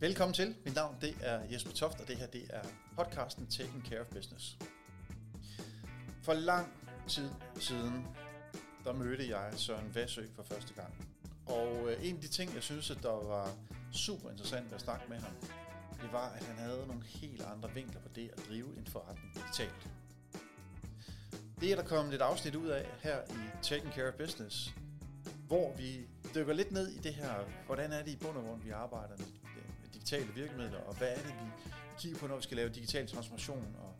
Velkommen til. Mit navn det er Jesper Toft, og det her det er podcasten Taking Care of Business. For lang tid siden, der mødte jeg Søren Vassø for første gang. Og øh, en af de ting, jeg synes, at der var super interessant ved at snakke med ham, det var, at han havde nogle helt andre vinkler på det at drive en forretning digitalt. Det er der kommet et afsnit ud af her i Taking Care of Business, hvor vi dykker lidt ned i det her, hvordan er det i bund og grund, vi arbejder med digitale virkemidler, og hvad er det, vi kigger på, når vi skal lave digital transformation, og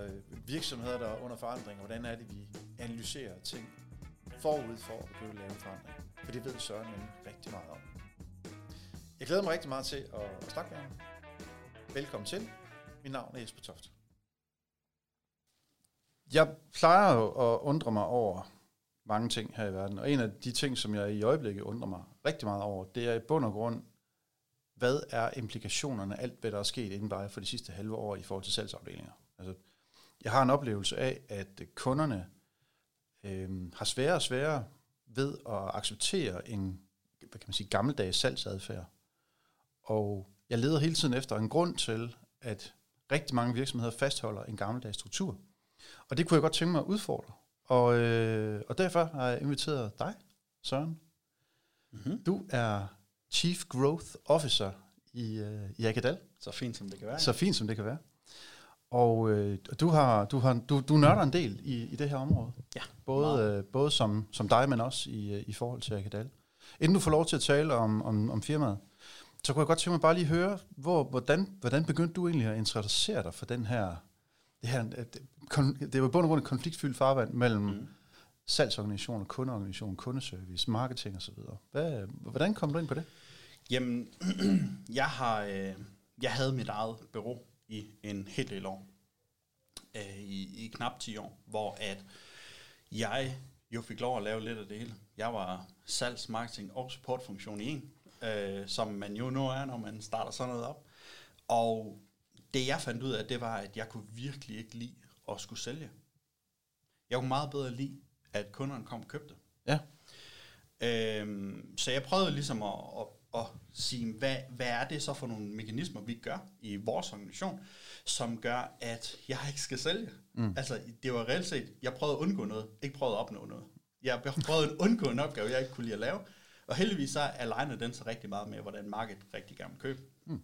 øh, virksomheder, der er under forandring, og hvordan er det, vi analyserer ting forud for at begynde at lave en forandring. For det ved Søren nemlig rigtig meget om. Jeg glæder mig rigtig meget til at snakke med ham. Velkommen til. Mit navn er Jesper Toft. Jeg plejer at undre mig over mange ting her i verden, og en af de ting, som jeg i øjeblikket undrer mig rigtig meget over, det er i bund og grund, hvad er implikationerne af alt, hvad der er sket inden bare for de sidste halve år i forhold til salgsafdelinger. Altså, jeg har en oplevelse af, at kunderne øh, har sværere og sværere ved at acceptere en hvad kan man sige, gammeldags salgsadfærd. Og jeg leder hele tiden efter en grund til, at rigtig mange virksomheder fastholder en gammeldags struktur. Og det kunne jeg godt tænke mig at udfordre. Og, øh, og derfor har jeg inviteret dig, Søren. Mm-hmm. Du er Chief Growth Officer i, øh, i Akadal. Så fint som det kan være. Så fint som det kan være. Og øh, du har du har du, du nørder en del i, i det her område. Ja. Både øh, både som som dig, men også i i forhold til Akadal. Inden du får lov til at tale om om, om firmaet, så kunne jeg godt tænke mig bare lige høre, hvor, hvordan, hvordan begyndte du egentlig at interessere dig for den her, det her, det, det var bund og grund et konfliktfyldt farvand mellem mm. salgsorganisationer, kundeorganisation, kundeservice, marketing osv. Hvad, hvordan kom du ind på det? Jamen, jeg har, øh, jeg havde mit eget bureau i en hel del år, øh, i, i knap 10 år, hvor at jeg jo fik lov at lave lidt af det hele. Jeg var salgs, marketing og supportfunktion i en, øh, som man jo nu er, når man starter sådan noget op. Og det jeg fandt ud af, det var, at jeg kunne virkelig ikke lide at skulle sælge. Jeg kunne meget bedre lide, at kunderne kom og købte. Ja. Øhm, så jeg prøvede ligesom at, at, at sige, hvad, hvad er det så for nogle mekanismer, vi gør i vores organisation, som gør, at jeg ikke skal sælge. Mm. Altså, det var reelt set, jeg prøvede at undgå noget, ikke prøvede at opnå noget. Jeg prøvede at undgå en opgave, jeg ikke kunne lide at lave, og heldigvis så aligner den så rigtig meget med, hvordan markedet rigtig gerne vil købe. Mm.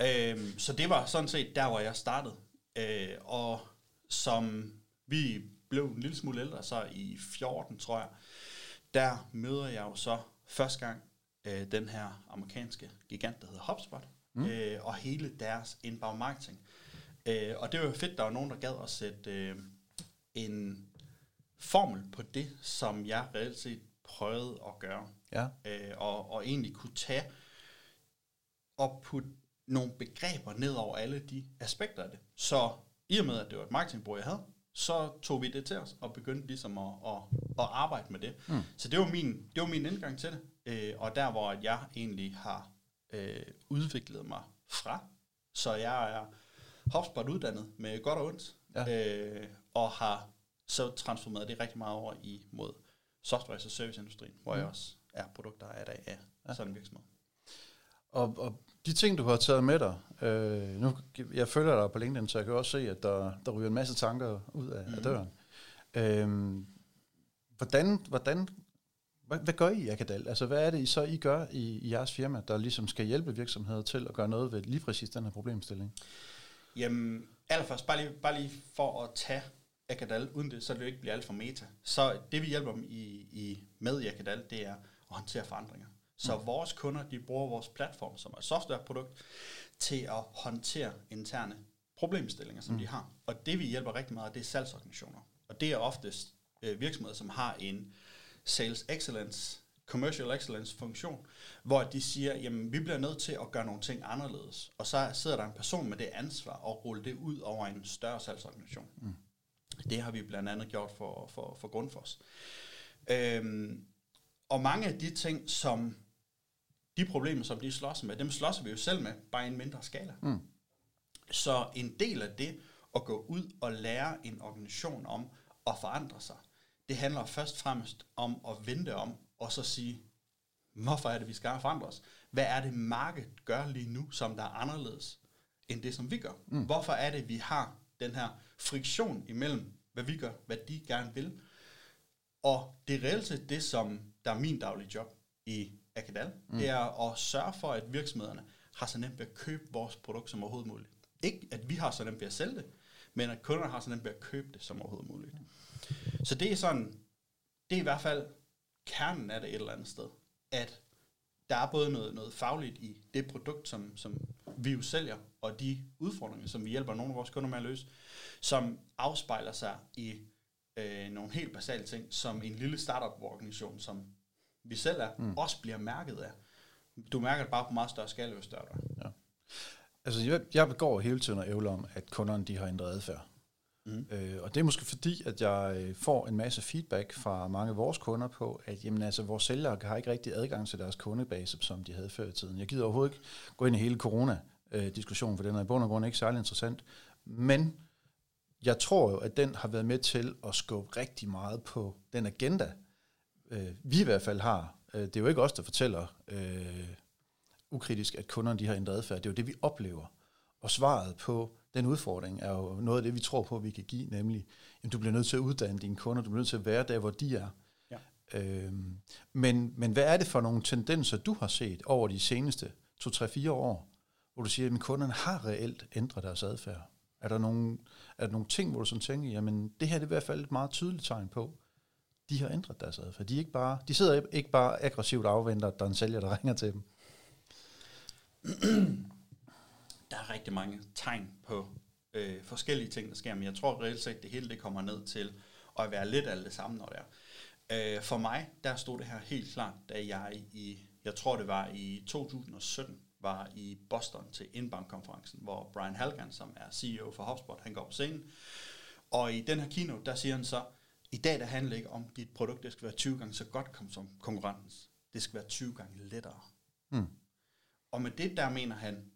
Øhm, så det var sådan set der, hvor jeg startede. Øh, og som vi blev en lille smule ældre, så i 14, tror jeg, der møder jeg jo så første gang øh, den her amerikanske gigant, der hedder HubSpot, mm. øh, og hele deres inbound marketing. Øh, og det var jo fedt, der var nogen, der gad at sætte øh, en formel på det, som jeg reelt set prøvede at gøre. Ja. Øh, og, og egentlig kunne tage og putte nogle begreber ned over alle de aspekter af det. Så i og med, at det var et marketingbureau, jeg havde, så tog vi det til os og begyndte ligesom at, at, at arbejde med det. Mm. Så det var, min, det var min indgang til det, øh, og der hvor jeg egentlig har øh, udviklet mig fra. Så jeg er HubSpot uddannet med godt og ondt, ja. øh, og har så transformeret det rigtig meget over i mod software- og serviceindustrien, hvor mm. jeg også er produkter af, af ja. sådan en virksomhed. Og, og de ting, du har taget med dig, øh, nu, jeg følger dig på LinkedIn, så jeg kan også se, at der, der ryger en masse tanker ud af, mm. af døren. Øh, hvordan, hvordan, hvad, hvad gør I i Akadal? Altså, hvad er det, I så I gør i, i jeres firma, der ligesom skal hjælpe virksomheder til at gøre noget ved lige præcis den her problemstilling? Jamen, allerførst, bare lige, bare lige for at tage Akadal, uden det, så det jo ikke bliver alt for meta. Så det, vi hjælper dem i, i, med i Akadal, det er at håndtere forandringer. Så mm. vores kunder, de bruger vores platform, som er et softwareprodukt, til at håndtere interne problemstillinger, som mm. de har. Og det, vi hjælper rigtig meget, det er salgsorganisationer. Og det er oftest øh, virksomheder, som har en sales excellence, commercial excellence funktion, hvor de siger, jamen vi bliver nødt til at gøre nogle ting anderledes. Og så sidder der en person med det ansvar og rulle det ud over en større salgsorganisation. Mm. Det har vi blandt andet gjort for, for, for Grundfos. Øhm, og mange af de ting, som de problemer, som de slås med, dem slås vi jo selv med, bare i en mindre skala. Mm. Så en del af det at gå ud og lære en organisation om at forandre sig, det handler først og fremmest om at vente om, og så sige, Hvorfor er det, vi skal forandre os? Hvad er det, markedet gør lige nu, som der er anderledes end det, som vi gør? Mm. Hvorfor er det, vi har den her friktion imellem, hvad vi gør, hvad de gerne vil? Og det er reelt set det, som der er min daglige job i Akadal. Mm. Det er at sørge for, at virksomhederne har så nemt ved at købe vores produkt som overhovedet muligt. Ikke at vi har så nemt ved at sælge det, men at kunderne har så nemt ved at købe det som overhovedet muligt. Så det er sådan, det er i hvert fald kernen af det et eller andet sted, at der er både noget, noget fagligt i det produkt, som, som vi jo sælger, og de udfordringer, som vi hjælper nogle af vores kunder med at løse, som afspejler sig i øh, nogle helt basale ting, som en lille startup-organisation, som vi selv er, mm. også bliver mærket af. Du mærker det bare på meget større skala, hvis du er der. Ja. Altså, jeg, jeg begår hele tiden og ævler om, at kunderne de har ændret adfærd. Mm. Øh, og det er måske fordi, at jeg øh, får en masse feedback fra mange af vores kunder på, at jamen, altså, vores sælgere har ikke rigtig adgang til deres kundebase, som de havde før i tiden. Jeg gider overhovedet ikke gå ind i hele corona-diskussionen, for den er i bund og grund ikke særlig interessant. Men jeg tror jo, at den har været med til at skubbe rigtig meget på den agenda, øh, vi i hvert fald har. Øh, det er jo ikke os, der fortæller øh, ukritisk, at kunderne de har ændret adfærd. Det er jo det, vi oplever. Og svaret på den udfordring er jo noget af det, vi tror på, vi kan give, nemlig, at du bliver nødt til at uddanne dine kunder, du bliver nødt til at være der, hvor de er. Ja. Øhm, men, men hvad er det for nogle tendenser, du har set over de seneste 2-3-4 år, hvor du siger, at kunderne har reelt ændret deres adfærd? Er der nogle, er der nogle ting, hvor du sådan tænker, jamen det her er i hvert fald et meget tydeligt tegn på, de har ændret deres adfærd. De, er ikke bare, de sidder ikke bare aggressivt og afventer, at der er en sælger, der ringer til dem. Der er rigtig mange tegn på øh, forskellige ting, der sker, men jeg tror reelt set, det hele det kommer ned til at være lidt af det samme, når det er. Øh, for mig, der stod det her helt klart, da jeg i, jeg tror det var i 2017, var i Boston til Inbound-konferencen, hvor Brian Halgan, som er CEO for HubSpot, han går på scenen. Og i den her keynote, der siger han så, i dag der handler ikke om, dit produkt det skal være 20 gange så godt som konkurrentens. Det skal være 20 gange lettere. Mm. Og med det der mener han,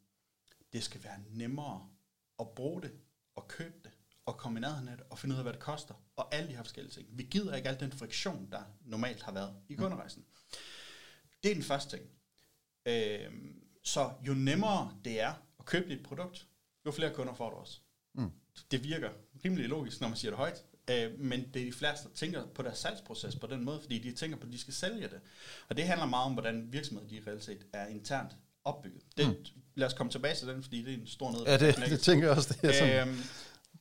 det skal være nemmere at bruge det, og købe det, og komme i nærheden af det, og finde ud af, hvad det koster, og alle de her forskellige ting. Vi gider ikke al den friktion, der normalt har været i kunderejsen. Det er den første ting. Øh, så jo nemmere det er at købe dit produkt, jo flere kunder får du også. Mm. Det virker rimelig logisk, når man siger det højt, øh, men det er de fleste, der tænker på deres salgsproces på den måde, fordi de tænker på, at de skal sælge det. Og det handler meget om, hvordan virksomheder de reelt set er internt opbygget. Det, mm. Lad os komme tilbage til den, fordi det er en stor ned. Ja, det, det tænker jeg også. Det er sådan. Øhm,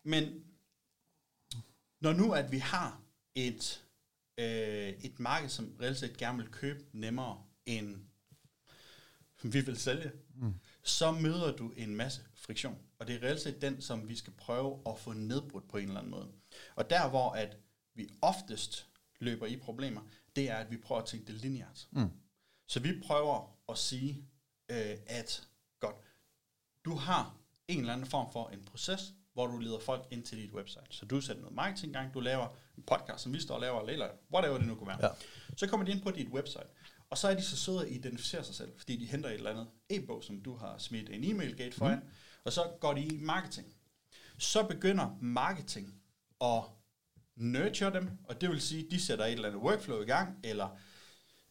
men når nu, at vi har et, øh, et marked, som reelt set gerne vil købe nemmere end vi vil sælge, mm. så møder du en masse friktion. Og det er reelt set den, som vi skal prøve at få nedbrudt på en eller anden måde. Og der, hvor at vi oftest løber i problemer, det er, at vi prøver at tænke det lineært. Mm. Så vi prøver at sige, øh, at du har en eller anden form for en proces, hvor du leder folk ind til dit website. Så du sætter noget marketing gang, du laver en podcast, som vi står og laver, eller whatever det nu kunne være. Ja. Så kommer de ind på dit website, og så er de så søde at identificere sig selv, fordi de henter et eller andet e-bog, som du har smidt en e-mail gate foran, mm. og så går de i marketing. Så begynder marketing at nurture dem, og det vil sige, de sætter et eller andet workflow i gang, eller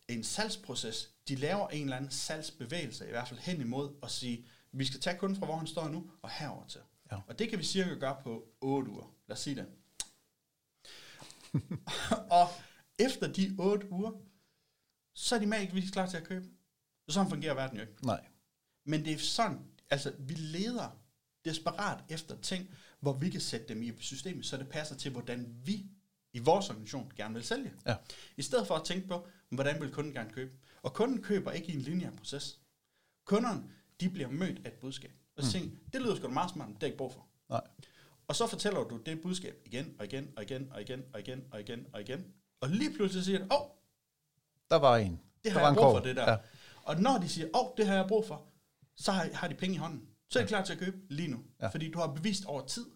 en salgsproces, de laver en eller anden salgsbevægelse, i hvert fald hen imod at sige, vi skal tage kunden fra, hvor han står nu, og herover til. Ja. Og det kan vi cirka gøre på 8 uger. Lad os sige det. og efter de 8 uger, så er de magisk klar til at købe. Og sådan fungerer verden jo ikke. Nej. Men det er sådan, altså vi leder desperat efter ting, hvor vi kan sætte dem i systemet, så det passer til, hvordan vi i vores organisation gerne vil sælge. Ja. I stedet for at tænke på, hvordan vil kunden gerne købe. Og kunden køber ikke i en lineær proces. Kunderne, de bliver mødt af et budskab. Og så mm. tænker, det lyder sgu da meget smart, det er ikke brug for. Nej. Og så fortæller du det budskab igen og igen og igen og igen og igen og igen og igen. Og lige pludselig siger du, åh, oh, der var en. Det har der jeg brug for, det der. Ja. Og når de siger, åh, oh, det har jeg brug for, så har, har de penge i hånden. Så er de klar til at købe lige nu. Ja. Fordi du har bevist over tid,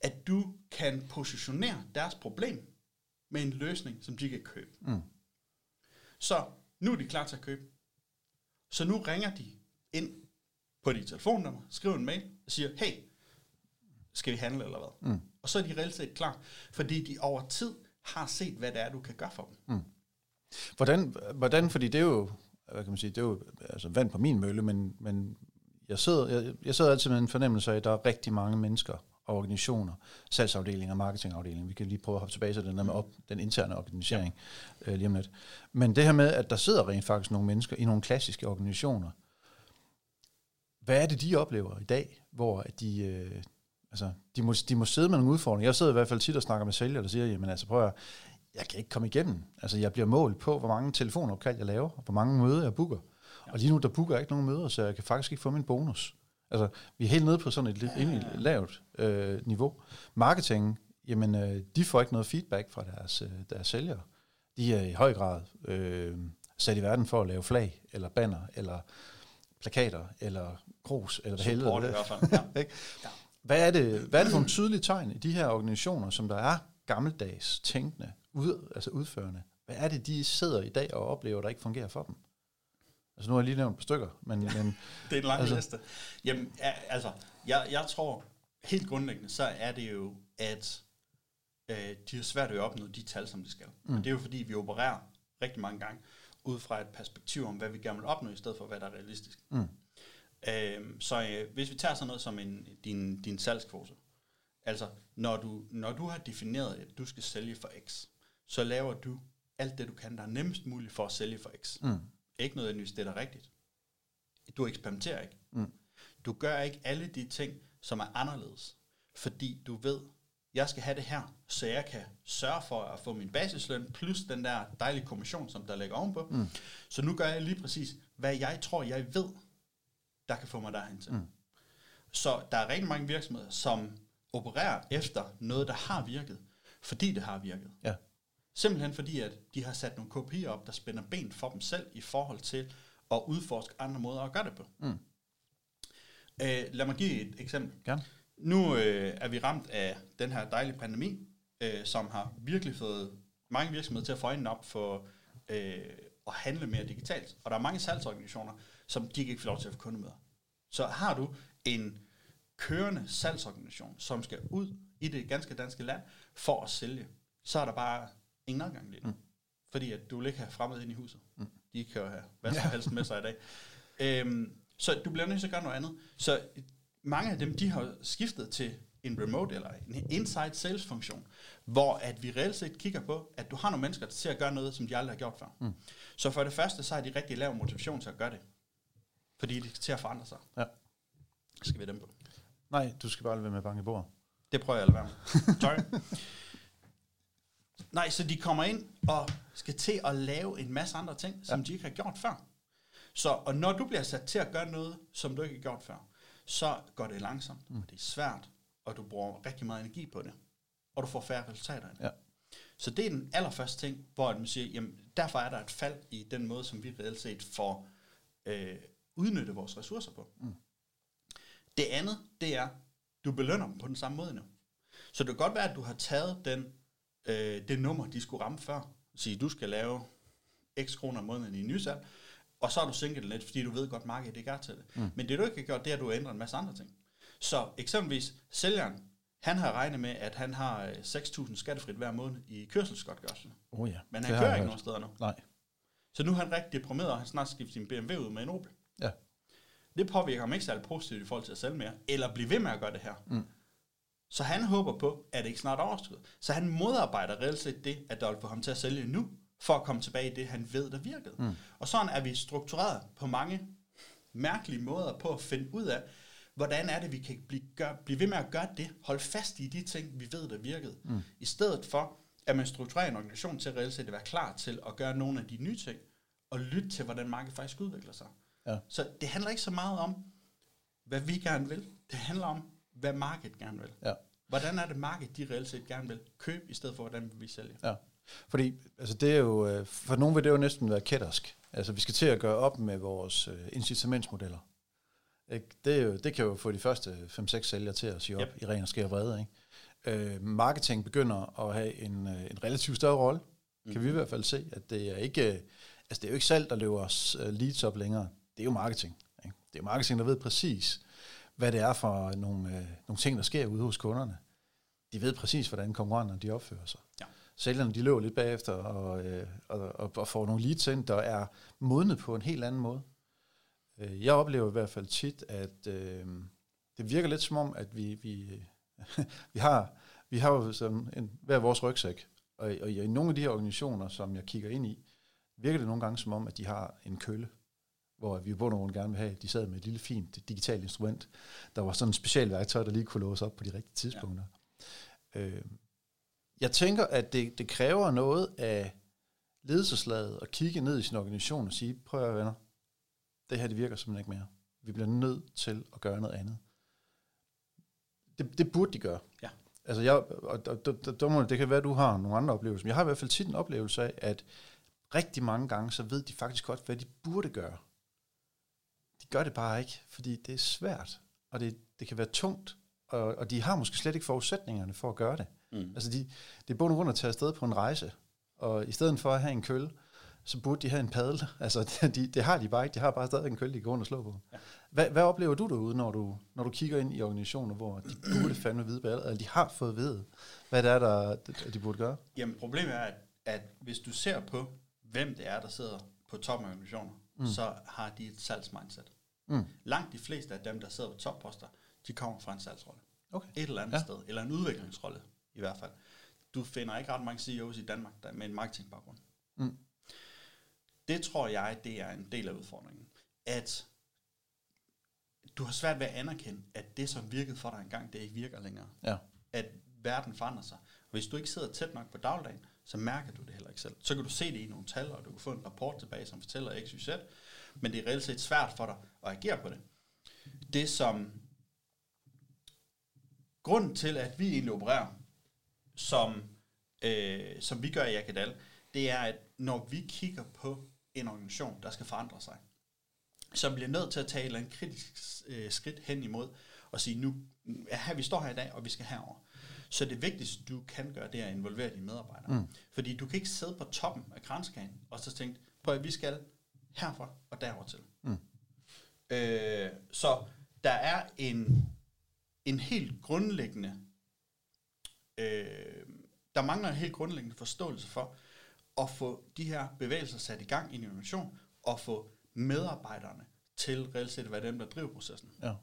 at du kan positionere deres problem med en løsning, som de kan købe. Mm. Så nu er de klar til at købe. Så nu ringer de ind på dit telefonnummer, skriver en mail og siger, hey, skal vi handle eller hvad? Mm. Og så er de reelt set klar, fordi de over tid har set, hvad det er, du kan gøre for dem. Mm. Hvordan, hvordan, fordi det er jo, hvad kan man sige, det er jo altså vand på min mølle, men, men jeg, sidder, jeg, jeg sidder altid med en fornemmelse af, at der er rigtig mange mennesker og organisationer, salgsafdelinger, marketingafdelinger. Vi kan lige prøve at hoppe tilbage til den der med op, den interne organisering ja. øh, lige om lidt. Men det her med, at der sidder rent faktisk nogle mennesker i nogle klassiske organisationer, hvad er det, de oplever i dag, hvor de, øh, altså, de, må, de må sidde med nogle udfordringer. Jeg sidder i hvert fald tit og snakker med sælgere, der siger, jamen altså prøv at jeg kan ikke komme igennem. Altså jeg bliver målt på, hvor mange telefonopkald jeg laver, og hvor mange møder jeg booker. Ja. Og lige nu, der booker jeg ikke nogen møder, så jeg kan faktisk ikke få min bonus. Altså, vi er helt nede på sådan et lidt ja. lavt øh, niveau. Marketing, jamen, øh, de får ikke noget feedback fra deres, øh, deres sælgere. De er i høj grad øh, sat i verden for at lave flag, eller banner, eller plakater, eller grus, eller hvad helvede. i hvert fald, ja. ja. Hvad er, det, hvad er det for nogle tydelige tegn i de her organisationer, som der er gammeldags tænkende, ud, altså udførende? Hvad er det, de sidder i dag og oplever, der ikke fungerer for dem? Altså nu har jeg lige nævnt et par stykker, men... Ja, men det er en lang altså, liste. Jamen, altså, jeg, jeg tror, helt grundlæggende, så er det jo, at øh, de har svært ved at opnå de tal, som de skal. Mm. Og det er jo fordi, vi opererer rigtig mange gange ud fra et perspektiv om, hvad vi gerne vil opnå, i stedet for, hvad der er realistisk. Mm. Øh, så øh, hvis vi tager sådan noget som en, din, din salgskvote, altså når du, når du har defineret, at du skal sælge for X, så laver du alt det, du kan, der er nemmest muligt for at sælge for X. Mm. Ikke nødvendigvis det, der er rigtigt. Du eksperimenterer ikke. Mm. Du gør ikke alle de ting, som er anderledes. Fordi du ved, jeg skal have det her, så jeg kan sørge for at få min basisløn, plus den der dejlige kommission, som der ligger ovenpå. Mm. Så nu gør jeg lige præcis, hvad jeg tror, jeg ved, der kan få mig derhen til. Mm. Så der er rigtig mange virksomheder, som opererer efter noget, der har virket, fordi det har virket. Ja. Simpelthen fordi, at de har sat nogle kopier op, der spænder ben for dem selv i forhold til at udforske andre måder at gøre det på. Mm. Øh, lad mig give et eksempel. Ja. Nu øh, er vi ramt af den her dejlige pandemi, øh, som har virkelig fået mange virksomheder til at få øjnene op for øh, at handle mere digitalt. Og der er mange salgsorganisationer, som de ikke får lov til at få kundemøder. Så har du en kørende salgsorganisation, som skal ud i det ganske danske land for at sælge, så er der bare ingen adgang lige mm. Fordi at du vil ikke have fremmed ind i huset. Mm. De kan jo have hvad som helst med sig i dag. Øhm, så du bliver nødt til at gøre noget andet. Så mange af dem, de har skiftet til en remote eller en inside sales funktion, hvor at vi reelt set kigger på, at du har nogle mennesker, til at gøre noget, som de aldrig har gjort før. Mm. Så for det første, så har de rigtig lav motivation til at gøre det. Fordi de skal til at forandre sig. Ja. Skal vi dem på? Nej, du skal bare lade være med at banke bordet. Det prøver jeg at lade være med. Sorry. Nej, så de kommer ind og skal til at lave en masse andre ting, som ja. de ikke har gjort før. Så, og når du bliver sat til at gøre noget, som du ikke har gjort før, så går det langsomt, mm. og det er svært, og du bruger rigtig meget energi på det, og du får færre resultater af det. Ja. Så det er den allerførste ting, hvor man siger, jamen, derfor er der et fald i den måde, som vi reelt set får øh, udnyttet vores ressourcer på. Mm. Det andet, det er, du belønner dem på den samme måde nu. Så det kan godt være, at du har taget den øh, det nummer, de skulle ramme før. Sige, du skal lave x kroner om måneden i nysalg, og så har du sænket det lidt, fordi du ved godt, markedet ikke er til det. Mm. Men det du ikke har gjort, det er, at du har ændret en masse andre ting. Så eksempelvis, sælgeren, han har regnet med, at han har 6.000 øh, skattefrit hver måned i kørselsgodtgørelse. Oh ja, Men han kører ikke nogen steder nu. Nej. Så nu er han rigtig deprimeret, og han snart skifter sin BMW ud med en Opel. Ja. Det påvirker ham ikke særlig positivt i forhold til at sælge mere, eller blive ved med at gøre det her. Mm. Så han håber på, at det ikke snart er overstået. Så han modarbejder reelt set det, at der vil få ham til at sælge nu, for at komme tilbage i det, han ved, der virkede. Mm. Og sådan er vi struktureret på mange mærkelige måder på at finde ud af, hvordan er det, vi kan blive, gør, blive ved med at gøre det, holde fast i de ting, vi ved, der virkede, mm. i stedet for, at man strukturerer en organisation til reelt set at være klar til at gøre nogle af de nye ting, og lytte til, hvordan markedet faktisk udvikler sig. Ja. Så det handler ikke så meget om, hvad vi gerne vil. Det handler om, hvad markedet gerne vil. Ja. Hvordan er det markedet, de reelt set gerne vil købe, i stedet for, hvordan vi sælge? Ja. Fordi altså det er jo, øh, for nogen vil det jo næsten være kættersk. Altså vi skal til at gøre op med vores uh, incitamentsmodeller. Ikke? Det, er jo, det kan jo få de første 5-6 sælgere til at sige op yep. i ren og skær vrede. Ikke? Uh, marketing begynder at have en, uh, en relativt større rolle. Mm. Kan vi i mhm. hvert fald se, at det er ikke, altså det er jo ikke salg, der løber os leads op længere. Det er jo marketing. Ikke? Det er marketing, der ved præcis, hvad det er for nogle, øh, nogle ting, der sker ude hos kunderne. De ved præcis, hvordan konkurrenterne de opfører sig. Sælgerne de løber lidt bagefter og, øh, og, og, og får nogle leads ind, der er modnet på en helt anden måde. Øh, jeg oplever i hvert fald tit, at øh, det virker lidt som om, at vi, vi, vi har vi har jo som en, hver vores rygsæk, og, og i nogle af de her organisationer, som jeg kigger ind i, virker det nogle gange som om, at de har en kølle, hvor vi på nogen gerne vil have, de sad med et lille fint digitalt instrument, der var sådan en special værktøj, der lige kunne låse op på de rigtige tidspunkter. Ja. Øh, jeg tænker, at det, det kræver noget af ledelseslaget at kigge ned i sin organisation og sige, prøv at venner, det her det virker simpelthen ikke mere. Vi bliver nødt til at gøre noget andet. Det, det burde de gøre. Ja. Altså jeg, og, og, og, det kan være, at du har nogle andre oplevelser, men jeg har i hvert fald tit en oplevelse af, at rigtig mange gange, så ved de faktisk godt, hvad de burde gøre. De gør det bare ikke, fordi det er svært, og det, det kan være tungt, og, og de har måske slet ikke forudsætningerne for at gøre det. Mm. Altså de, det er bund og grund at tage afsted på en rejse, og i stedet for at have en kølle, så burde de have en padel. Altså, de, det har de bare ikke. De har bare stadig en kølle, de kan gå rundt og slå på. Ja. Hvad, hvad oplever du derude, når du, når du kigger ind i organisationer, hvor de burde fandme vide, eller de har fået at vide, hvad det er, der, de burde gøre? Jamen, problemet er, at, at hvis du ser på, hvem det er, der sidder på toppen af organisationer, mm. så har de et salgsmindset. Mm. Langt de fleste af dem, der sidder på topposter, de kommer fra en salgsrolle. Okay. Et eller andet ja. sted, eller en udviklingsrolle i hvert fald. Du finder ikke ret mange CEOs i Danmark der med en marketingbaggrund. Mm. Det tror jeg, det er en del af udfordringen. At du har svært ved at anerkende, at det, som virkede for dig engang, det ikke virker længere. Ja. At verden forandrer sig. Og hvis du ikke sidder tæt nok på dagligdagen, så mærker du det heller ikke selv. Så kan du se det i nogle tal, og du kan få en rapport tilbage, som fortæller XYZ, men det er reelt set svært for dig at agere på det. Det som grunden til, at vi egentlig opererer, som, øh, som vi gør i Akadal, det er, at når vi kigger på en organisation, der skal forandre sig, så bliver nødt til at tage et kritisk øh, skridt hen imod og sige, nu her, vi står her i dag, og vi skal herover. Så det vigtigste, du kan gøre, det er at involvere dine medarbejdere. Mm. Fordi du kan ikke sidde på toppen af grænskagen, og så tænke, på at vi skal herfra og derover til. Mm. Øh, så der er en, en helt grundlæggende, øh, der mangler en helt grundlæggende forståelse for, at få de her bevægelser sat i gang i en innovation, og få medarbejderne til reelt set at være dem, der driver processen. Ja.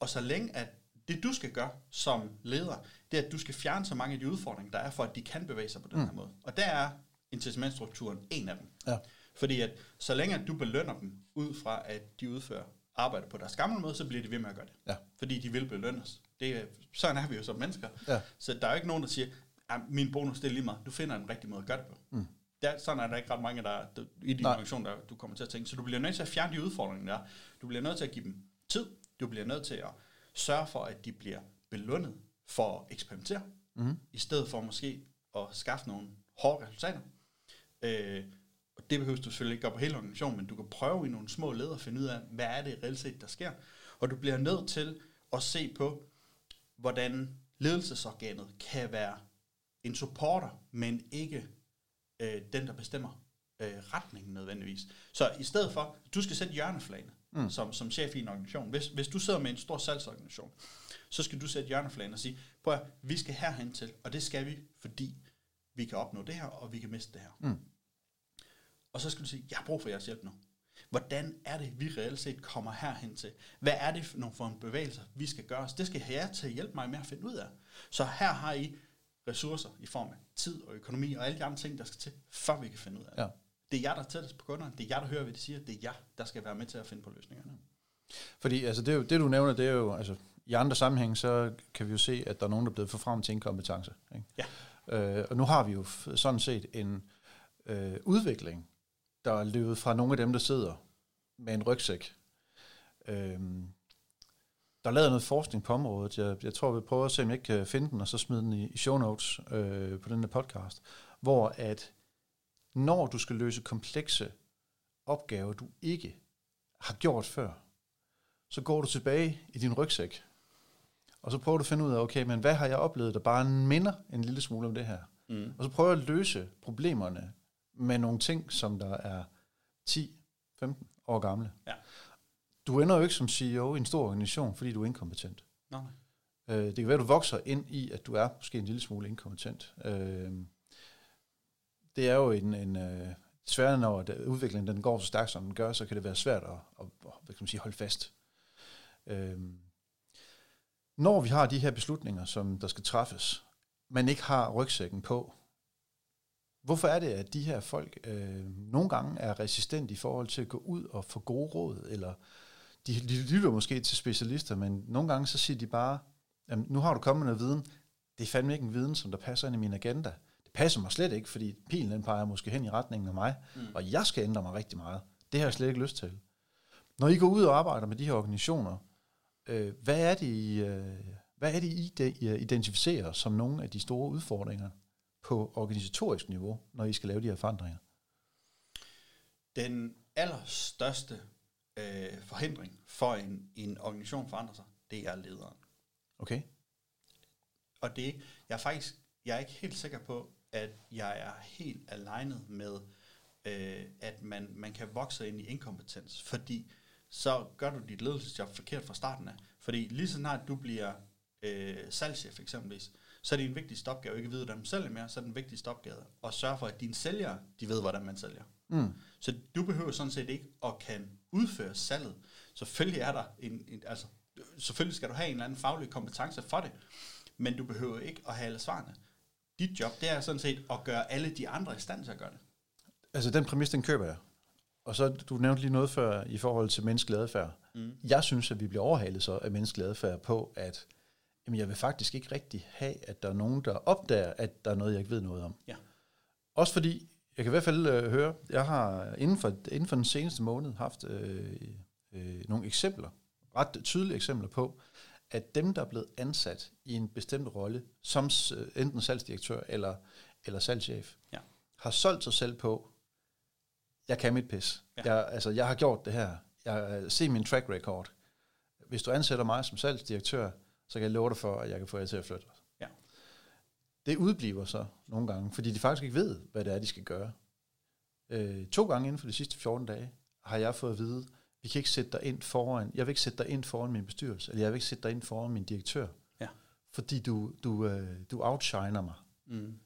Og så længe at det du skal gøre som leder, det er, at du skal fjerne så mange af de udfordringer, der er for, at de kan bevæge sig på den mm. her måde. Og der er incitamentstrukturen en af dem. Ja. Fordi at så længe at du belønner dem ud fra, at de udfører arbejde på deres gamle måde, så bliver de ved med at gøre det. Ja. Fordi de vil belønnes. Det sådan er vi jo som mennesker. Ja. Så der er jo ikke nogen, der siger, at min bonus det er lige meget. Du finder en rigtig måde at gøre det på. Mm der, sådan er der ikke ret mange, der, der i din organisation, der du kommer til at tænke. Så du bliver nødt til at fjerne de udfordringer der. Du bliver nødt til at give dem tid. Du bliver nødt til at sørge for, at de bliver belønnet for at eksperimentere, mm. i stedet for måske at skaffe nogle hårde resultater. Øh, og det behøver du selvfølgelig ikke gøre på hele organisationen, men du kan prøve i nogle små led at finde ud af, hvad er det reelt set, der sker. Og du bliver nødt til at se på, hvordan ledelsesorganet kan være en supporter, men ikke øh, den, der bestemmer øh, retningen nødvendigvis. Så i stedet for, du skal sætte hjørneflagene mm. som, som chef i en organisation. Hvis, hvis du sidder med en stor salgsorganisation, så skal du sætte hjørneflagene og sige, prøv at, vi skal herhen til, og det skal vi, fordi vi kan opnå det her, og vi kan miste det her. Mm. Og så skal du sige, jeg har brug for jeres hjælp nu. Hvordan er det, vi reelt set kommer herhen til? Hvad er det for nogle for en bevægelser, vi skal gøre os? Det skal jeg til at hjælpe mig med at finde ud af. Så her har I ressourcer i form af tid og økonomi og alle de andre ting, der skal til, før vi kan finde ud af det. Ja. Det er jer, der er tættest på kunderne. Det er jer, der hører, hvad de siger. Det er jer, der skal være med til at finde på løsningerne. Fordi altså, det, er jo, det, du nævner, det er jo, altså, i andre sammenhæng, så kan vi jo se, at der er nogen, der er blevet for frem til en kompetence. Ikke? Ja. Øh, og nu har vi jo sådan set en øh, udvikling, der er løbet fra nogle af dem, der sidder med en rygsæk. Øh, der er lavet noget forskning på området. Jeg, jeg tror, vi prøver at se, om jeg ikke kan finde den, og så smide den i, i show notes øh, på den her podcast, hvor at når du skal løse komplekse opgaver, du ikke har gjort før, så går du tilbage i din rygsæk, og så prøver du at finde ud af, okay, men hvad har jeg oplevet, der bare minder en lille smule om det her? Mm. Og så prøver at løse problemerne med nogle ting, som der er 10-15 år gamle. Ja du ender jo ikke som CEO i en stor organisation, fordi du er inkompetent. Nej. Øh, det kan være, at du vokser ind i, at du er måske en lille smule inkompetent. Øh, det er jo en, en øh, svært, når udviklingen den går så stærkt, som den gør, så kan det være svært at, at, hvad kan man sige, holde fast. Øhm, når vi har de her beslutninger, som der skal træffes, man ikke har rygsækken på, hvorfor er det, at de her folk øh, nogle gange er resistente i forhold til at gå ud og få gode råd, eller de, de lytter måske til specialister, men nogle gange så siger de bare, jamen, nu har du kommet noget viden, det er fandme ikke en viden, som der passer ind i min agenda. Det passer mig slet ikke, fordi pilen den peger måske hen i retningen af mig, mm. og jeg skal ændre mig rigtig meget. Det har jeg slet ikke lyst til. Når I går ud og arbejder med de her organisationer, øh, hvad er det, I, øh, hvad er det, I identificerer som nogle af de store udfordringer på organisatorisk niveau, når I skal lave de her forandringer? Den allerstørste øh, forhindring for en, en organisation forandrer sig, det er lederen. Okay. Og det, jeg er faktisk jeg er ikke helt sikker på, at jeg er helt alignet med, øh, at man, man kan vokse ind i inkompetens, fordi så gør du dit ledelsesjob forkert fra starten af. Fordi lige så snart du bliver øh, salgschef eksempelvis, så er det en vigtigste opgave ikke at vide, hvordan man sælger mere, så er den vigtigste opgave at sørge for, at dine sælgere, de ved, hvordan man sælger. Mm. Så du behøver sådan set ikke at kan udføre salget. Selvfølgelig er der en, en altså, selvfølgelig skal du have en eller anden faglig kompetence for det, men du behøver ikke at have alle svarene. Dit job, det er sådan set at gøre alle de andre i stand til at gøre det. Altså den præmis, den køber jeg. Og så, du nævnte lige noget før i forhold til menneskelig adfærd. Mm. Jeg synes, at vi bliver overhalet så af menneskelig adfærd på, at jamen, jeg vil faktisk ikke rigtig have, at der er nogen, der opdager, at der er noget, jeg ikke ved noget om. Ja. Også fordi, jeg kan i hvert fald øh, høre, jeg har inden for, inden for den seneste måned haft øh, øh, nogle eksempler, ret tydelige eksempler på, at dem, der er blevet ansat i en bestemt rolle, som øh, enten salgsdirektør eller, eller salgschef, ja. har solgt sig selv på, jeg kan mit pis. Ja. Jeg, altså, jeg har gjort det her. Jeg øh, ser min track record. Hvis du ansætter mig som salgsdirektør, så kan jeg love dig for, at jeg kan få jer til at flytte. Ja. Det udbliver så nogle gange, fordi de faktisk ikke ved, hvad det er, de skal gøre. Øh, to gange inden for de sidste 14 dage har jeg fået at vide, vi kan ikke sætte dig ind foran, jeg vil ikke sætte dig ind foran min bestyrelse, eller jeg vil ikke sætte dig ind foran min direktør, ja. fordi du, du, øh, du outshiner mig. Mm.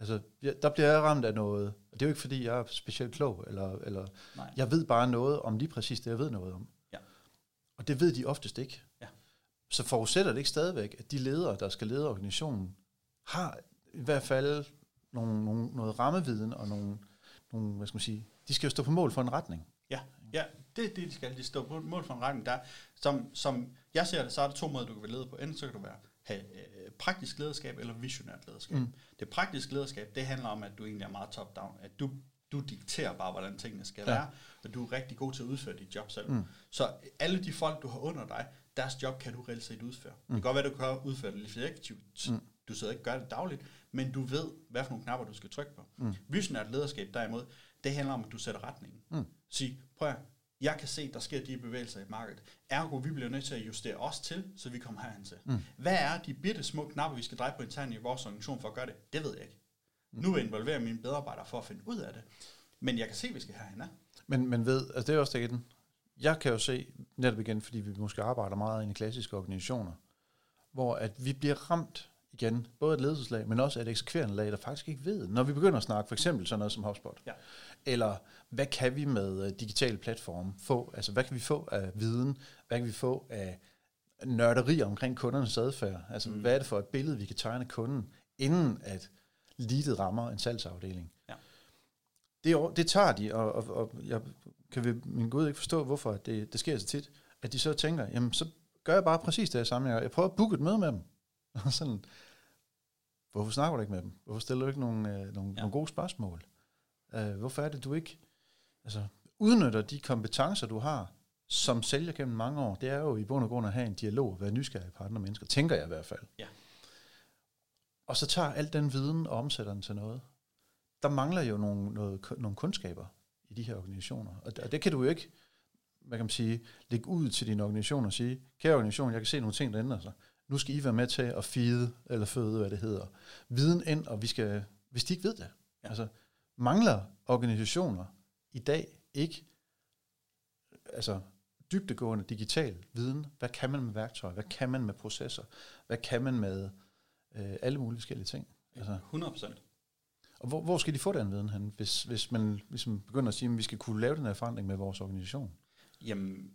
Altså, jeg, der bliver jeg ramt af noget, og det er jo ikke fordi, jeg er specielt klog, eller, eller Nej. jeg ved bare noget om lige præcis det, jeg ved noget om. Ja. Og det ved de oftest ikke. Så forudsætter det ikke stadigvæk, at de ledere, der skal lede organisationen, har i hvert fald nogle, nogle, noget rammeviden og nogle, nogle, hvad skal man sige, de skal jo stå på mål for en retning. Ja, ja det er det, de skal. De stå på mål for en retning. Der, som, som jeg ser det, så er der to måder, du kan være leder på. Enten så kan du være have øh, praktisk lederskab eller visionært lederskab. Mm. Det praktiske lederskab, det handler om, at du egentlig er meget top-down. At du, du dikterer bare, hvordan tingene skal ja. være, og du er rigtig god til at udføre dit job selv. Mm. Så alle de folk, du har under dig, deres job kan du reelt set udføre. Mm. Det kan godt være, at du kan udføre det lidt effektivt. Mm. Du sidder ikke og gør det dagligt, men du ved, hvad for nogle knapper, du skal trykke på. Mm. Visionært lederskab derimod, det handler om, at du sætter retningen. Mm. Sig, prøv at jeg kan se, der sker de bevægelser i markedet. Ergo, vi bliver nødt til at justere os til, så vi kommer herhen til. Mm. Hvad er de bitte små knapper, vi skal dreje på internt i vores organisation for at gøre det? Det ved jeg ikke. Mm. Nu vil jeg involvere mine medarbejdere for at finde ud af det. Men jeg kan se, at vi skal herhen. Men, men ved, altså det er også det Jeg kan jo se, netop igen, fordi vi måske arbejder meget i klassiske organisationer, hvor at vi bliver ramt igen, både et ledelseslag, men også et eksekverende lag, der faktisk ikke ved. Når vi begynder at snakke for eksempel sådan noget som HubSpot, ja. eller hvad kan vi med uh, digitale platforme få, altså hvad kan vi få af viden, hvad kan vi få af nørderi omkring kundernes adfærd, altså mm. hvad er det for et billede, vi kan tegne kunden, inden at leadet rammer en salgsafdeling. Ja. Det, det tager de, og, og, og jeg kan vi, min Gud ikke forstå, hvorfor det, det sker så tit, at de så tænker, jamen så gør jeg bare præcis det samme. Jeg prøver at booke et møde med dem. sådan, Hvorfor snakker du ikke med dem? Hvorfor stiller du ikke nogle, øh, nogle, ja. nogle gode spørgsmål? Uh, hvorfor er det, du ikke altså, udnytter de kompetencer, du har som sælger gennem mange år? Det er jo i bund og grund at have en dialog, være nysgerrig på andre mennesker, tænker jeg i hvert fald. Ja. Og så tager al den viden og omsætter den til noget. Der mangler jo nogle, noget, nogle kundskaber i de her organisationer. Og det, og det kan du jo ikke, hvad kan man sige, lægge ud til din organisation og sige, kære organisation, jeg kan se nogle ting, der ændrer sig nu skal I være med til at fide, eller føde, hvad det hedder, viden ind, og vi skal, hvis de ikke ved det. Ja. Altså, mangler organisationer i dag ikke altså, dybdegående digital viden? Hvad kan man med værktøjer? Hvad kan man med processer? Hvad kan man med øh, alle mulige forskellige ting? Altså, 100 procent. Og hvor, hvor skal de få den viden hen, hvis, hvis man ligesom begynder at sige, at vi skal kunne lave den her forandring med vores organisation? Jamen,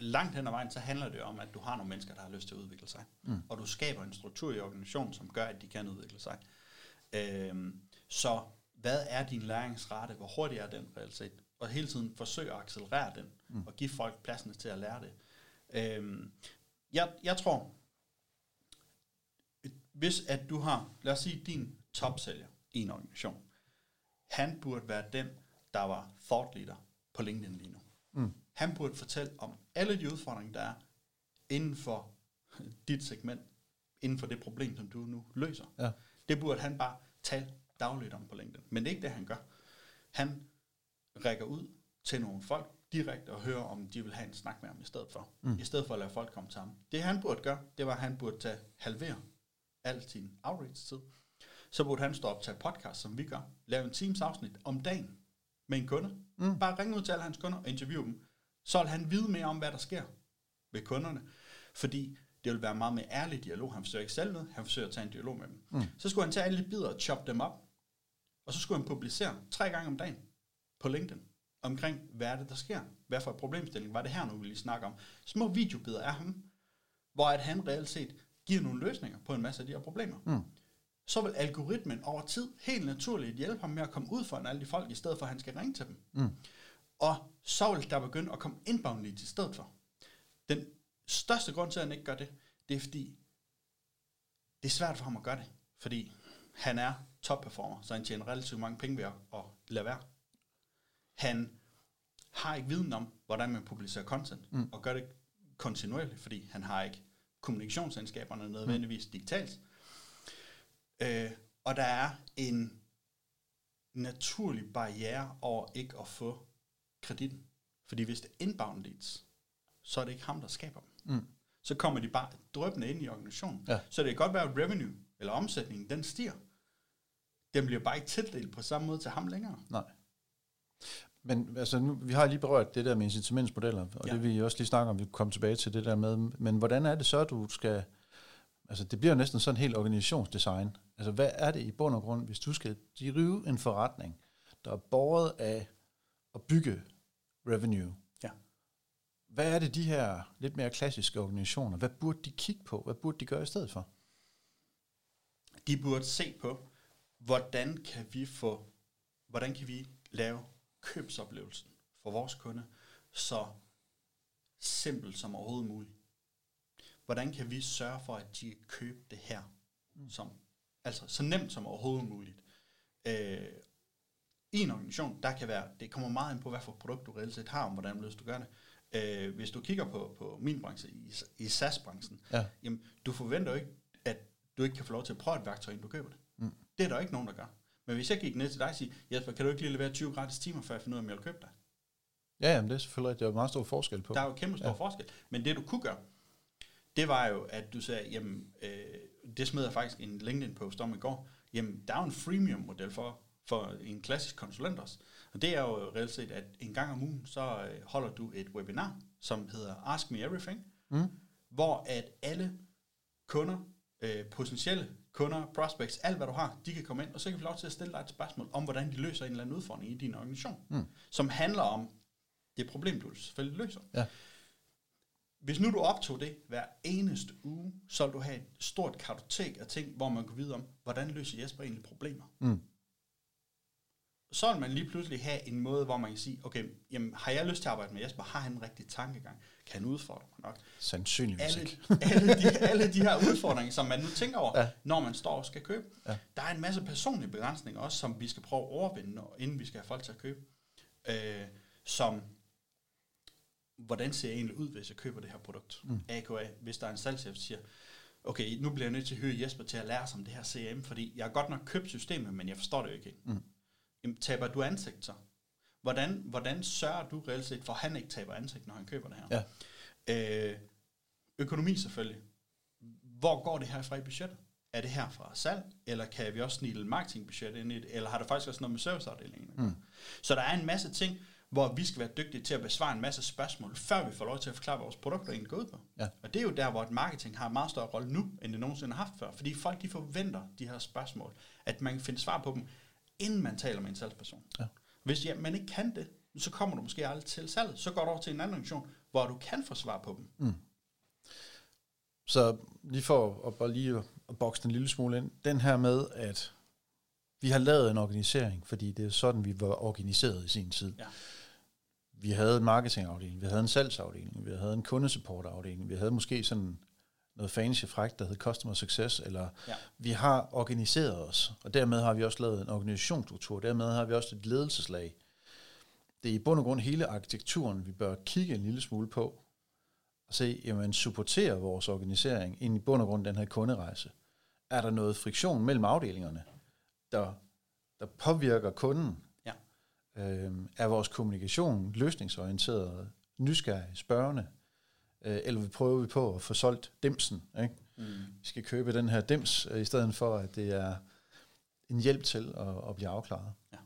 langt hen ad vejen, så handler det om, at du har nogle mennesker, der har lyst til at udvikle sig. Mm. Og du skaber en struktur i organisationen, som gør, at de kan udvikle sig. Øhm, så hvad er din læringsrate? Hvor hurtigt er den reelt set? Og hele tiden forsøge at accelerere den, mm. og give folk pladsen til at lære det. Øhm, jeg, jeg tror, hvis at du har, lad os sige, din topsælger i en organisation, han burde være den, der var thought leader på LinkedIn lige nu. Mm. Han burde fortælle om alle de udfordringer, der er inden for dit segment, inden for det problem, som du nu løser. Ja. Det burde han bare tale dagligt om på LinkedIn. Men det er ikke det, han gør. Han rækker ud til nogle folk direkte og hører, om de vil have en snak med ham i stedet for. Mm. I stedet for at lade folk komme til ham. Det han burde gøre, det var, at han burde tage halvere al sin outreach-tid. Så burde han stå op til podcast, som vi gør. Lave en Teams afsnit om dagen med en kunde. Mm. Bare ringe ud til alle hans kunder og interviewe dem. Så vil han vide mere om, hvad der sker ved kunderne. Fordi det vil være meget mere ærlig dialog. Han forsøger ikke selv noget, han forsøger at tage en dialog med dem. Mm. Så skulle han tage alle de bidder og chop dem op. Og så skulle han publicere tre gange om dagen på LinkedIn omkring, hvad er det, der sker? Hvad for et problemstilling var det her nu, vi lige snakker om? Små videobider af ham, hvor at han reelt set giver nogle løsninger på en masse af de her problemer. Mm. Så vil algoritmen over tid helt naturligt hjælpe ham med at komme ud for alle de folk, i stedet for at han skal ringe til dem. Mm. Og så vil der begynde at komme inbound leads i stedet for. Den største grund til, at han ikke gør det, det er fordi, det er svært for ham at gøre det. Fordi han er topperformer, så han tjener relativt mange penge ved at, lade være. Han har ikke viden om, hvordan man publicerer content, mm. og gør det kontinuerligt, fordi han har ikke kommunikationsselskaberne nødvendigvis digitalt. Øh, og der er en naturlig barriere over ikke at få kreditten. Fordi hvis det er inbound leads, så er det ikke ham, der skaber dem. Mm. Så kommer de bare drøbende ind i organisationen. Ja. Så det kan godt være, at revenue, eller omsætningen, den stiger. Den bliver bare ikke tildelt på samme måde til ham længere. Nej. Men altså, nu, vi har lige berørt det der med incitamentsmodeller, og ja. det vi også lige snakke om, vi kommer tilbage til det der med, men hvordan er det så, du skal, altså det bliver næsten sådan helt organisationsdesign. Altså hvad er det i bund og grund, hvis du skal drive en forretning, der er båret af at bygge revenue? Ja. Hvad er det de her lidt mere klassiske organisationer, hvad burde de kigge på? Hvad burde de gøre i stedet for? De burde se på, hvordan kan vi få, hvordan kan vi lave købsoplevelsen for vores kunde så simpelt som overhovedet muligt. Hvordan kan vi sørge for, at de køber det her, mm. som, altså så nemt som overhovedet muligt. Øh, I en organisation, der kan være, det kommer meget ind på, hvad for produkt du reelt set har, om hvordan du gør det. Øh, hvis du kigger på, på min branche, i, i SaaS-branchen, ja. jamen, du forventer jo ikke, at du ikke kan få lov til at prøve et værktøj, inden du køber det. Mm. Det er der ikke nogen, der gør. Men hvis jeg gik ned til dig og siger, Jesper, kan du ikke lige levere 20 gratis timer, før jeg finder ud af, om jeg vil købe dig? Ja, jamen det er selvfølgelig, det er meget stor forskel på. Der er jo kæmpe stor ja. forskel. Men det du kunne gøre, det var jo, at du sagde, jamen, øh, det smed jeg faktisk en LinkedIn-post om i går, jamen, der er jo en freemium-model for, for en klassisk konsulent også. Og det er jo reelt set, at en gang om ugen, så øh, holder du et webinar, som hedder Ask Me Everything, mm. hvor at alle kunder, øh, potentielle kunder, prospects, alt hvad du har, de kan komme ind, og så kan vi få lov til at stille dig et spørgsmål om, hvordan de løser en eller anden udfordring i din organisation, mm. som handler om det problem, du selvfølgelig løser. Ja. Hvis nu du optog det hver eneste uge, så vil du have et stort kartotek af ting, hvor man kan vide om, hvordan løser Jesper egentlig problemer. Mm så vil man lige pludselig have en måde, hvor man kan sige, okay, jamen, har jeg lyst til at arbejde med Jesper? Har han en rigtig tankegang? Kan han udfordre mig nok? Sandsynligvis alle, ikke. alle, de, alle de her udfordringer, som man nu tænker over, ja. når man står og skal købe. Ja. Der er en masse personlige begrænsninger også, som vi skal prøve at overvinde, inden vi skal have folk til at købe. Øh, som, hvordan ser jeg egentlig ud, hvis jeg køber det her produkt? Mm. AKA, hvis der er en salgschef, der siger, okay, nu bliver jeg nødt til at høre Jesper til at lære sig om det her CRM, fordi jeg har godt nok købt systemet, men jeg forstår det jo ikke. Mm jamen, taber du ansigt så? Hvordan, hvordan sørger du reelt set for, at han ikke taber ansigt, når han køber det her? Ja. Øh, økonomi selvfølgelig. Hvor går det her fra i budgettet? Er det her fra salg, eller kan vi også snille marketingbudget ind i det, eller har det faktisk også noget med serviceafdelingen? Mm. Så der er en masse ting, hvor vi skal være dygtige til at besvare en masse spørgsmål, før vi får lov til at forklare, hvad vores produkter egentlig går ud på. Ja. Og det er jo der, hvor et marketing har en meget større rolle nu, end det nogensinde har haft før. Fordi folk de forventer de her spørgsmål, at man kan finde svar på dem, inden man taler med en salgsperson. Ja. Hvis ja, man ikke kan det, så kommer du måske aldrig til salget. Så går du over til en anden organisation, hvor du kan få svar på dem. Så lige for at, bare lige at bokse den en lille smule ind, den her med, at vi har lavet en organisering, fordi det er sådan, vi var organiseret i sin tid. Ja. Vi havde en marketingafdeling, vi havde en salgsafdeling, vi havde en kundesupportafdeling, vi havde måske sådan noget fancy frækt, der hed Customer Success, eller Ja. vi har organiseret os, og dermed har vi også lavet en organisationsstruktur, dermed har vi også et ledelseslag. Det er i bund og grund hele arkitekturen, vi bør kigge en lille smule på, og se, jamen, supporterer vores organisering ind i bund og grund den her kunderejse? Er der noget friktion mellem afdelingerne, der, der påvirker kunden? Øhm, er vores kommunikation løsningsorienteret, nysgerrig, spørgende? Øh, eller vi prøver vi på at få solgt dimsen, ikke? Mm. Vi skal købe den her dims, øh, i stedet for, at det er en hjælp til at, at blive afklaret. Ja.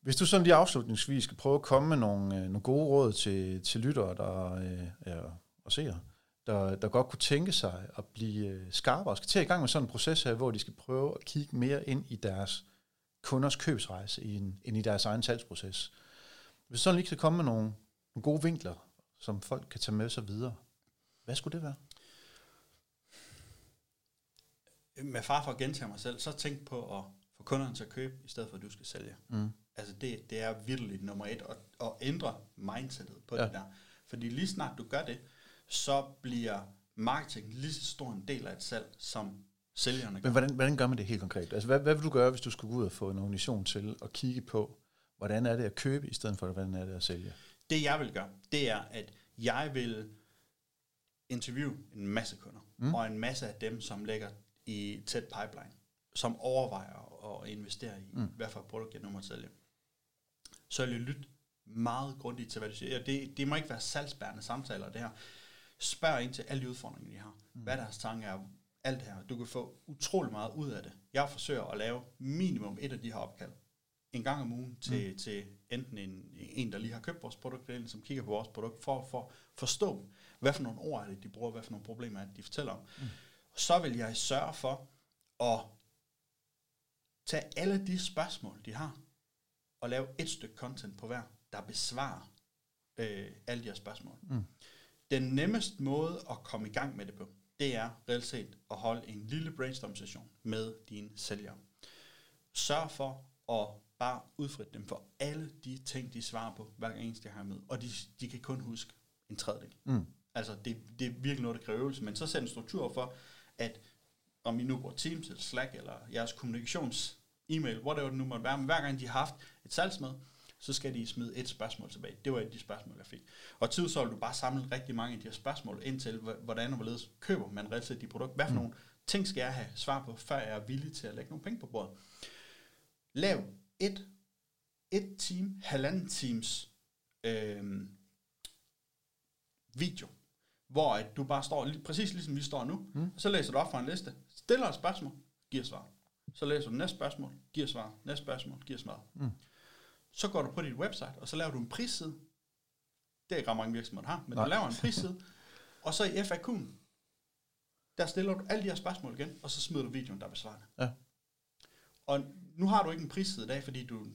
Hvis du sådan lige afslutningsvis skal prøve at komme med nogle, øh, nogle gode råd til, til lyttere der, øh, ja, og seere, der, der godt kunne tænke sig at blive øh, skarpere og skal til i gang med sådan en proces her, hvor de skal prøve at kigge mere ind i deres kunders købsrejse i en, end i deres egen salgsproces. Hvis sådan lige kan komme med nogle, nogle gode vinkler, som folk kan tage med sig videre, hvad skulle det være? Med far for at gentage mig selv, så tænk på at få kunderne til at købe, i stedet for at du skal sælge. Mm. Altså det, det er virkelig nummer et, at, at ændre mindsetet på ja. det der. Fordi lige snart du gør det, så bliver marketing lige så stor en del af et salg, som sælgerne gør. Men hvordan, hvordan gør man det helt konkret? Altså, hvad, hvad vil du gøre, hvis du skulle gå ud og få en organisation til at kigge på, hvordan er det at købe, i stedet for, hvordan er det at sælge? Det jeg vil gøre, det er, at jeg vil interviewe en masse kunder, Mm. og en masse af dem, som ligger i tæt pipeline, som overvejer at investere i, Mm. hvad for et produkt jeg nu må sælge. Så vil jeg lytte meget grundigt til, hvad du siger. Det, det må ikke være salgsbærende samtaler, det her. Spørg ind til alle de udfordringer, de har. Mm. Hvad deres tanke er, alt her. Du kan få utrolig meget ud af det. Jeg forsøger at lave minimum et af de her opkald en gang om ugen til, mm. til enten en, en, der lige har købt vores produkt, eller en, som kigger på vores produkt, for at for, forstå, hvad for nogle ord er det, de bruger, hvad for nogle problemer er det, de fortæller om. Mm. Så vil jeg sørge for at tage alle de spørgsmål, de har, og lave et stykke content på hver, der besvarer øh, alle de her spørgsmål. Mm. Den nemmeste måde at komme i gang med det på, det er reelt set at holde en lille brainstorm-session med dine sælgere. Sørg for at bare udfritte dem for alle de ting, de svarer på, hver eneste jeg har med. Og de, de kan kun huske en tredjedel. Mm. Altså, det, det er virkelig noget, der kræver øvelse. Men så sæt en struktur for, at om I nu bruger Teams eller Slack, eller jeres kommunikations e-mail, whatever det nu måtte være, men hver gang de har haft et salgsmøde, så skal de smide et spørgsmål tilbage. Det var et af de spørgsmål, jeg fik. Og tid så vil du bare samle rigtig mange af de her spørgsmål ind til, hv- hvordan og hvorledes køber man reelt set de produkter. Hvad for Mm. nogle ting skal jeg have svar på, før jeg er villig til at lægge nogle penge på bordet. Lav et, et team, halvanden teams øh, video, hvor at du bare står, præcis ligesom vi står nu, mm. så læser du op fra en liste, stiller et spørgsmål, giver svar. Så læser du næste spørgsmål, giver svar, næste spørgsmål, giver svar. Mm. Så går du på dit website, og så laver du en prisside. Det er ikke ret mange virksomheder har, men Nej. du laver en prisside. og så i FAQ'en, der stiller du alle de her spørgsmål igen, og så smider du videoen, der besvarer det. Ja. Og nu har du ikke en prisside i dag, fordi du,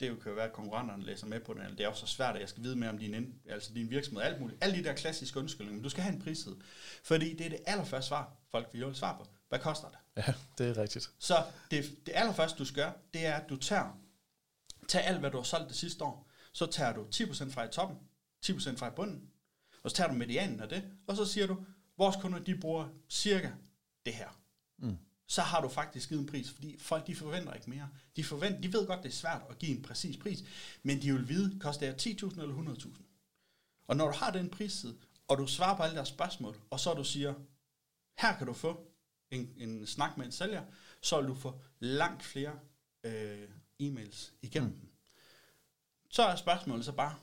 det jo kan jo være, at konkurrenterne læser med på den, eller det er jo så svært, at jeg skal vide mere om din, ind, altså din virksomhed, alt muligt. Alle de der klassiske undskyldninger, men du skal have en prisside. Fordi det er det allerførste svar, folk vil jo svare på. Hvad koster det? Ja, det er rigtigt. Så det, det allerførste, du skal gøre, det er, at du tager, tager alt, hvad du har solgt det sidste år. Så tager du 10% fra i toppen, 10% fra i bunden, og så tager du medianen af det, og så siger du, vores kunder, de bruger cirka det her. Mm. Så har du faktisk givet en pris, fordi folk, de forventer ikke mere. De, forventer, de ved godt, det er svært at give en præcis pris, men de vil vide, koster det 10.000 eller 100.000. Og når du har den prisside, og du svarer på alle deres spørgsmål, og så du siger, her kan du få en, en snak med en sælger, så vil du få langt flere øh, e-mails igennem Mm. Så er spørgsmålet så bare,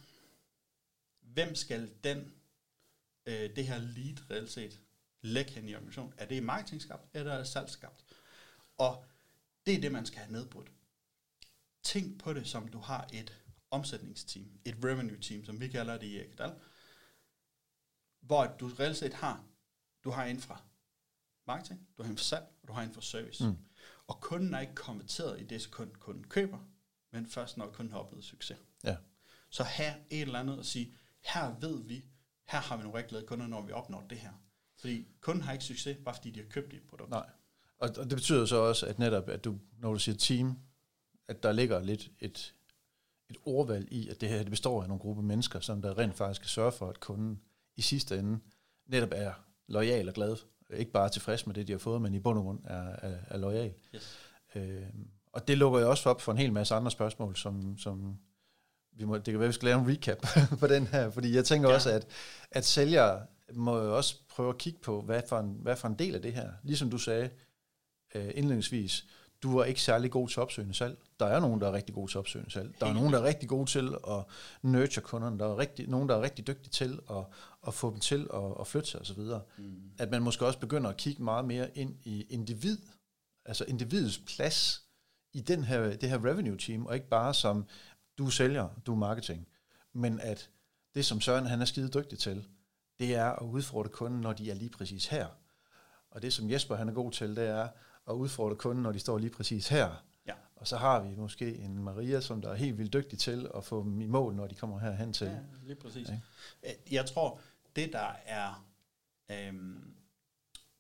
hvem skal den, øh, det her lead reelt set lægge hen i organisationen? Er det marketingskabt, eller er det salgsskabt? Og det er det, man skal have nedbrudt. Tænk på det, som du har et omsætningsteam, et revenue team, som vi kalder det i Ekadal, hvor du reelt set har, du har en fra marketing, du har en fra salg, og du har en fra service. Mm. Og kunden er ikke konverteret i det sekund, kunden køber, men først når kunden har oplevet succes. Ja. Så have et eller andet at sige, her ved vi, her har vi nogle rigtig glade kunder, når vi opnår det her. Fordi kunden har ikke succes, bare fordi de har købt dit produkt. Nej. Og, og det betyder så også, at netop, at du, når du siger team, at der ligger lidt et, et ordvalg i, at det her det består af nogle gruppe mennesker, som der rent faktisk skal sørge for, at kunden i sidste ende netop er lojal og glad. Ikke bare tilfreds med det, de har fået, men i bund og grund er, er, er lojal. Yes. Øh, og det lukker jo også op for en hel masse andre spørgsmål, som, som vi må, det kan være, vi skal lave en recap på den her, fordi jeg tænker ja. også, at, at sælgere må jo også prøve at kigge på, hvad for en, hvad for en del af det her. Ligesom du sagde øh, indledningsvis, du er ikke særlig god til opsøgende salg. Der er nogen, der er rigtig gode til opsøgende salg. Der er nogen, der er rigtig gode til at nurture kunderne. Der er rigtig, nogen, der er rigtig dygtige til at, at få dem til at, at flytte sig osv. Mm. At man måske også begynder at kigge meget mere ind i individ, altså individets plads i den her, det her revenue team, og ikke bare som, du er sælger, du er marketing, men at det, som Søren han er skide dygtig til, det er at udfordre kunden, når de er lige præcis her. Og det, som Jesper han er god til, det er at udfordre kunden, når de står lige præcis her. Ja. Og så har vi måske en Maria, som der er helt vildt dygtig til at få dem i mål, når de kommer herhen til. Ja, lige præcis. Ja. Jeg tror, det der er, øhm,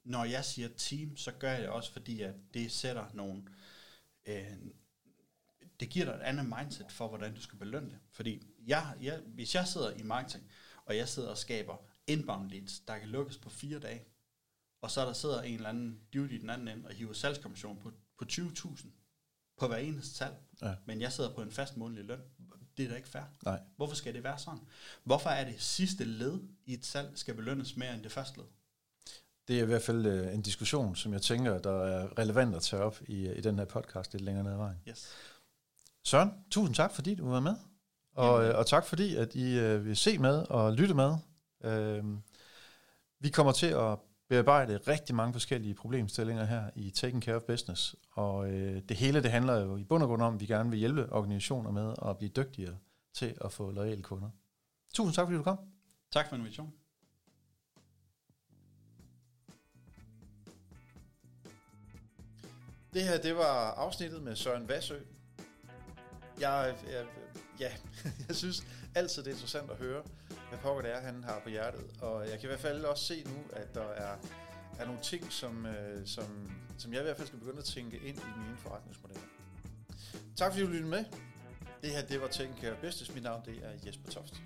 når jeg siger team, så gør jeg det også, fordi at det sætter nogle, øh, det giver dig et andet mindset for, hvordan du skal belønne det. Fordi jeg, jeg, hvis jeg sidder i marketing, og jeg sidder og skaber inbound leads, der kan lukkes på fire dage, og så der sidder en eller anden duty i den anden ende og hiver salgskommission på, på 20.000 på hver eneste salg, ja. men jeg sidder på en fast månedlig løn. Det er da ikke fair. Nej. Hvorfor skal det være sådan? Hvorfor er det sidste led i et salg skal belønnes mere end det første led? Det er i hvert fald øh, en diskussion, som jeg tænker, der er relevant at tage op i, i den her podcast lidt længere ned ad vejen. Yes. Søren, tusind tak, fordi du var med. Og, øh, og tak fordi, at I øh, vil se med og lytte med. Øh, vi kommer til at bearbejde rigtig mange forskellige problemstillinger her i Taking Care of Business. Og øh, det hele det handler jo i bund og grund om, at vi gerne vil hjælpe organisationer med at blive dygtigere til at få loyale kunder. Tusind tak, fordi du kom. Tak for invitationen. Det her, det var afsnittet med Søren Vassø. Jeg, jeg, ja, jeg synes altid, det er interessant at høre, hvad pokker det er, han har på hjertet. Og jeg kan i hvert fald også se nu, at der er, er nogle ting, som, øh, som, som jeg i hvert fald skal begynde at tænke ind i mine forretningsmodeller. Tak fordi du lyttede med. Det her, det var Tænk Business. Mit navn, det er Jesper Toft.